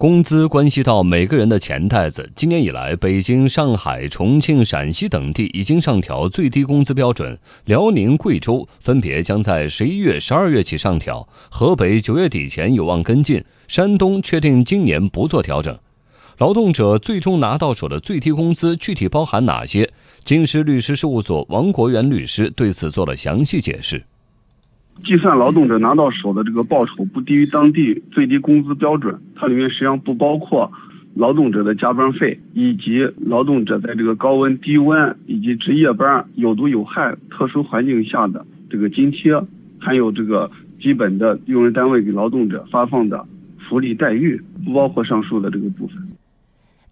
工资关系到每个人的钱袋子。今年以来，北京、上海、重庆、陕西等地已经上调最低工资标准，辽宁、贵州分别将在十一月、十二月起上调，河北九月底前有望跟进，山东确定今年不做调整。劳动者最终拿到手的最低工资具体包含哪些？京师律师事务所王国元律师对此做了详细解释。计算劳动者拿到手的这个报酬不低于当地最低工资标准，它里面实际上不包括劳动者的加班费，以及劳动者在这个高温、低温以及值夜班、有毒有害特殊环境下的这个津贴，还有这个基本的用人单位给劳动者发放的福利待遇，不包括上述的这个部分。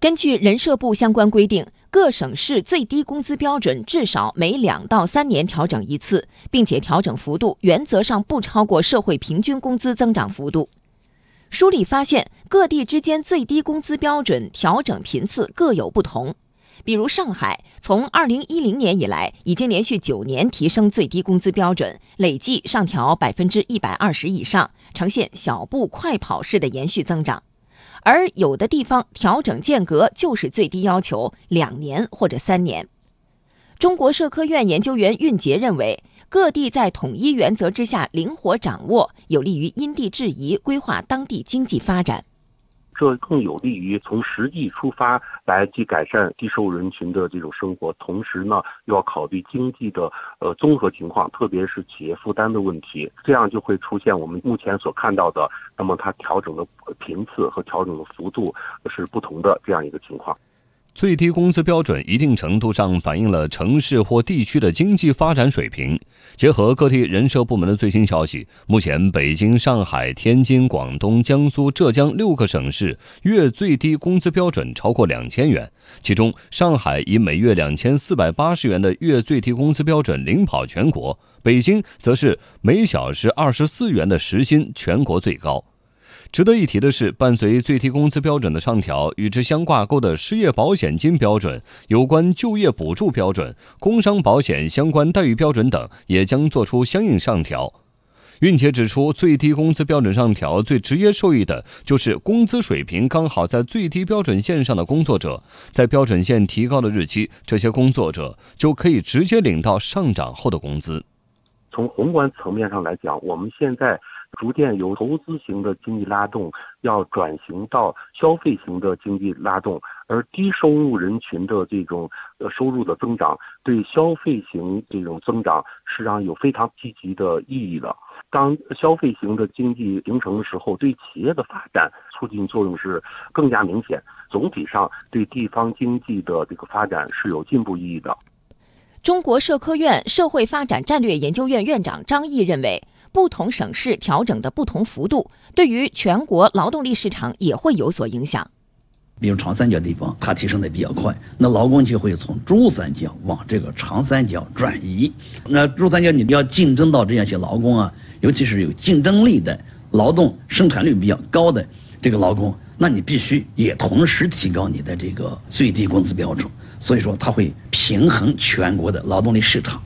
根据人社部相关规定。各省市最低工资标准至少每两到三年调整一次，并且调整幅度原则上不超过社会平均工资增长幅度。梳理发现，各地之间最低工资标准调整频次各有不同。比如上海，从二零一零年以来，已经连续九年提升最低工资标准，累计上调百分之一百二十以上，呈现小步快跑式的延续增长。而有的地方调整间隔就是最低要求两年或者三年。中国社科院研究员运杰认为，各地在统一原则之下灵活掌握，有利于因地制宜规划当地经济发展。这更有利于从实际出发来去改善低收入人群的这种生活，同时呢，又要考虑经济的呃综合情况，特别是企业负担的问题，这样就会出现我们目前所看到的，那么它调整的频次和调整的幅度是不同的这样一个情况。最低工资标准一定程度上反映了城市或地区的经济发展水平。结合各地人社部门的最新消息，目前北京、上海、天津、广东、江苏、浙江六个省市月最低工资标准超过两千元，其中上海以每月两千四百八十元的月最低工资标准领跑全国，北京则是每小时二十四元的时薪全国最高。值得一提的是，伴随最低工资标准的上调，与之相挂钩的失业保险金标准、有关就业补助标准、工伤保险相关待遇标准等，也将做出相应上调。运杰指出，最低工资标准上调，最直接受益的就是工资水平刚好在最低标准线上的工作者，在标准线提高的日期，这些工作者就可以直接领到上涨后的工资。从宏观层面上来讲，我们现在。逐渐由投资型的经济拉动，要转型到消费型的经济拉动，而低收入人群的这种呃收入的增长，对消费型这种增长实际上有非常积极的意义的。当消费型的经济形成的时候，对企业的发展促进作用是更加明显。总体上对地方经济的这个发展是有进步意义的。中国社科院社会发展战略研究院院长张毅认为。不同省市调整的不同幅度，对于全国劳动力市场也会有所影响。比如长三角地方，它提升的比较快，那劳工就会从珠三角往这个长三角转移。那珠三角你要竞争到这样一些劳工啊，尤其是有竞争力的劳动生产率比较高的这个劳工，那你必须也同时提高你的这个最低工资标准。所以说，它会平衡全国的劳动力市场。